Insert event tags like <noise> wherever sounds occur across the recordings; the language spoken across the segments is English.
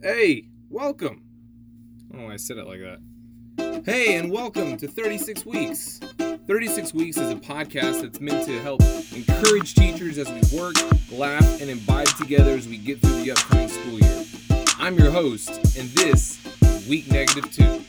Hey, welcome. Why I said it like that. Hey, and welcome to 36 Weeks. 36 Weeks is a podcast that's meant to help encourage teachers as we work, laugh, and imbibe together as we get through the upcoming school year. I'm your host, and this is Week Negative 2.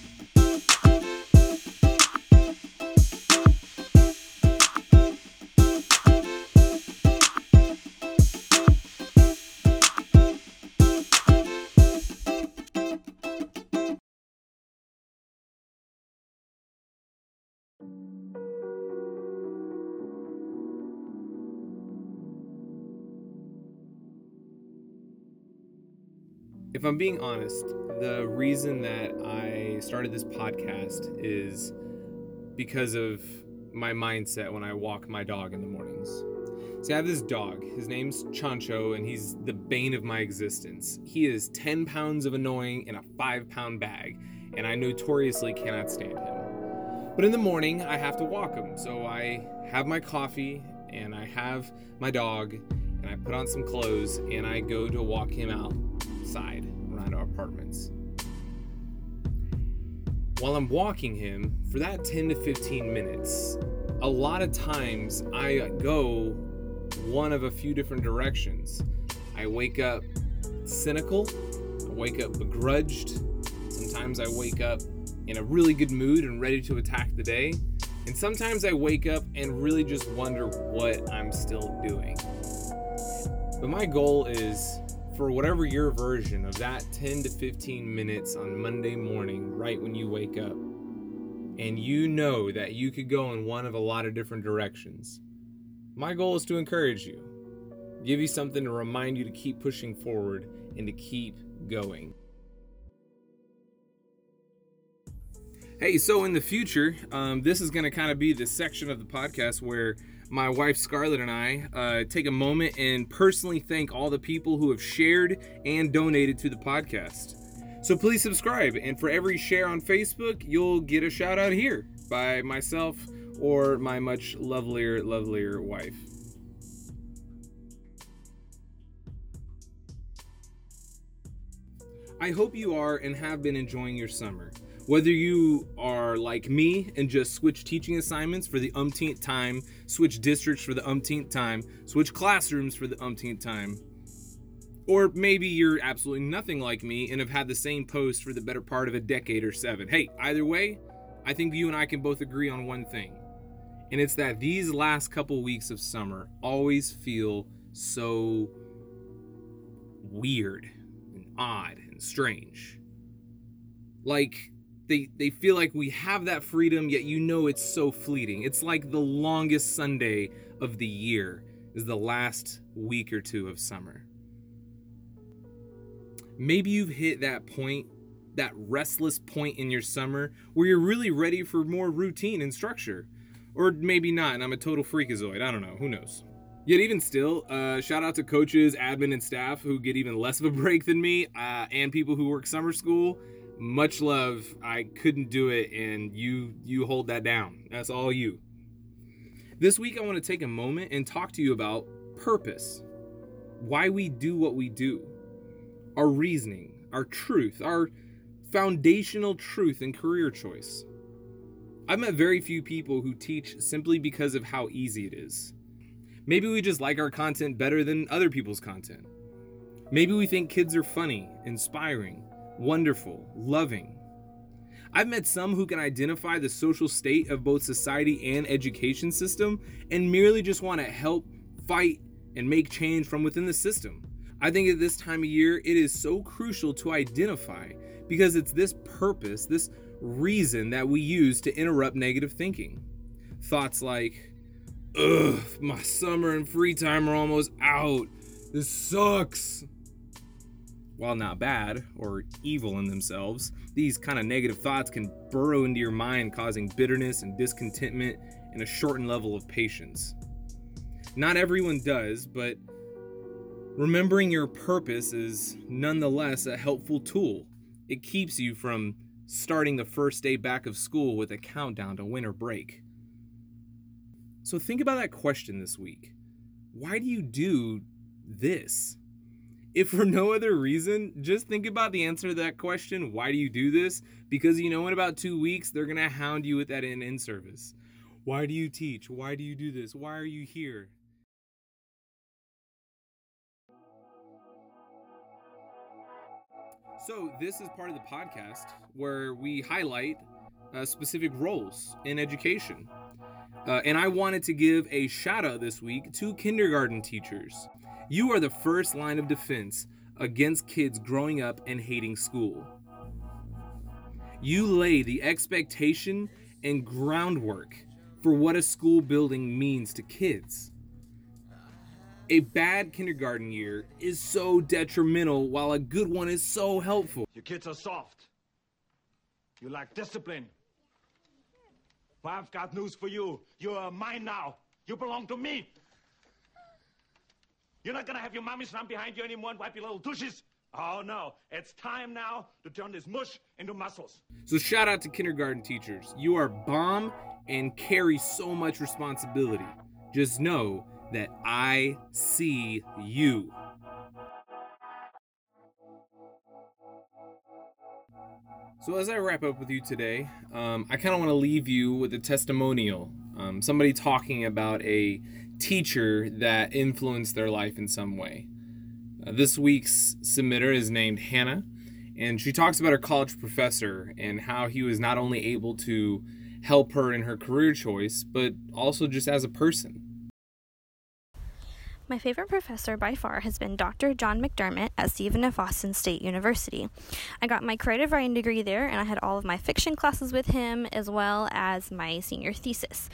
If I'm being honest, the reason that I started this podcast is because of my mindset when I walk my dog in the mornings. See, I have this dog. His name's Chancho, and he's the bane of my existence. He is 10 pounds of annoying in a 5 pound bag, and I notoriously cannot stand him. But in the morning, I have to walk him. So I have my coffee, and I have my dog, and I put on some clothes, and I go to walk him out outside around our apartments. While I'm walking him, for that 10 to 15 minutes, a lot of times I go one of a few different directions. I wake up cynical, I wake up begrudged, sometimes I wake up in a really good mood and ready to attack the day, and sometimes I wake up and really just wonder what I'm still doing. But my goal is for whatever your version of that 10 to 15 minutes on Monday morning, right when you wake up, and you know that you could go in one of a lot of different directions, my goal is to encourage you, give you something to remind you to keep pushing forward and to keep going. Hey, so in the future, um, this is going to kind of be the section of the podcast where my wife Scarlett and I uh, take a moment and personally thank all the people who have shared and donated to the podcast. So please subscribe, and for every share on Facebook, you'll get a shout out here by myself or my much lovelier, lovelier wife. I hope you are and have been enjoying your summer. Whether you are like me and just switch teaching assignments for the umpteenth time, switch districts for the umpteenth time, switch classrooms for the umpteenth time, or maybe you're absolutely nothing like me and have had the same post for the better part of a decade or seven. Hey, either way, I think you and I can both agree on one thing. And it's that these last couple weeks of summer always feel so weird and odd and strange. Like they they feel like we have that freedom yet you know it's so fleeting. It's like the longest sunday of the year is the last week or two of summer. Maybe you've hit that point that restless point in your summer where you're really ready for more routine and structure. Or maybe not and i'm a total freakazoid. I don't know. Who knows? Yet even still, uh, shout out to coaches, admin, and staff who get even less of a break than me, uh, and people who work summer school much love. I couldn't do it, and you you hold that down. That's all you. This week, I want to take a moment and talk to you about purpose, why we do what we do, our reasoning, our truth, our foundational truth and career choice. I've met very few people who teach simply because of how easy it is. Maybe we just like our content better than other people's content. Maybe we think kids are funny, inspiring, wonderful, loving. I've met some who can identify the social state of both society and education system and merely just want to help, fight, and make change from within the system. I think at this time of year, it is so crucial to identify because it's this purpose, this reason that we use to interrupt negative thinking. Thoughts like, ugh, my summer and free time are almost out. This sucks. While not bad or evil in themselves, these kind of negative thoughts can burrow into your mind, causing bitterness and discontentment and a shortened level of patience. Not everyone does, but remembering your purpose is nonetheless a helpful tool. It keeps you from starting the first day back of school with a countdown to winter break. So think about that question this week. Why do you do this? If for no other reason, just think about the answer to that question why do you do this? Because you know, in about two weeks, they're going to hound you with that in in service. Why do you teach? Why do you do this? Why are you here? So, this is part of the podcast where we highlight uh, specific roles in education. Uh, and I wanted to give a shout out this week to kindergarten teachers. You are the first line of defense against kids growing up and hating school. You lay the expectation and groundwork for what a school building means to kids. A bad kindergarten year is so detrimental, while a good one is so helpful. Your kids are soft. You lack discipline. But I've got news for you. You are mine now. You belong to me. You're not gonna have your mommies run behind you anymore and wipe your little douches. Oh no, it's time now to turn this mush into muscles. So, shout out to kindergarten teachers. You are bomb and carry so much responsibility. Just know that I see you. So, as I wrap up with you today, um, I kind of want to leave you with a testimonial. Um, somebody talking about a teacher that influenced their life in some way. Uh, this week's submitter is named Hannah, and she talks about her college professor and how he was not only able to help her in her career choice, but also just as a person. My favorite professor by far has been Dr. John McDermott at Stephen F. Austin State University. I got my creative writing degree there, and I had all of my fiction classes with him as well as my senior thesis.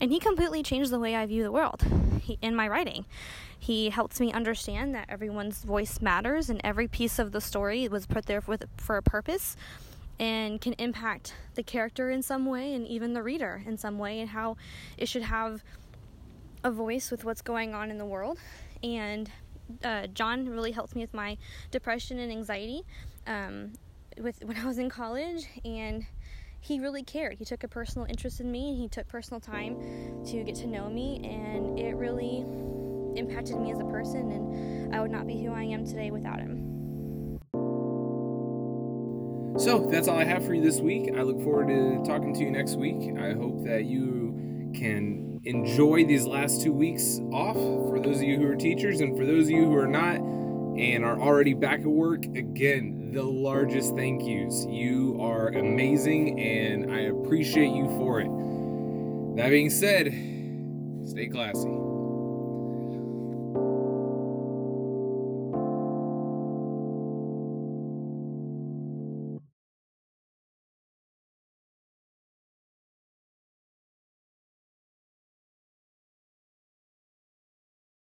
And he completely changed the way I view the world he, in my writing. He helped me understand that everyone's voice matters and every piece of the story was put there for a purpose and can impact the character in some way and even the reader in some way and how it should have a voice with what's going on in the world. And uh, John really helped me with my depression and anxiety um, with <laughs> when I was in college, and he really cared. He took a personal interest in me, and he took personal time to get to know me, and it really impacted me as a person. And I would not be who I am today without him. So that's all I have for you this week. I look forward to talking to you next week. I hope that you can enjoy these last two weeks off for those of you who are teachers and for those of you who are not and are already back at work. Again, the largest thank yous. You are amazing and I appreciate you for it. That being said, stay classy.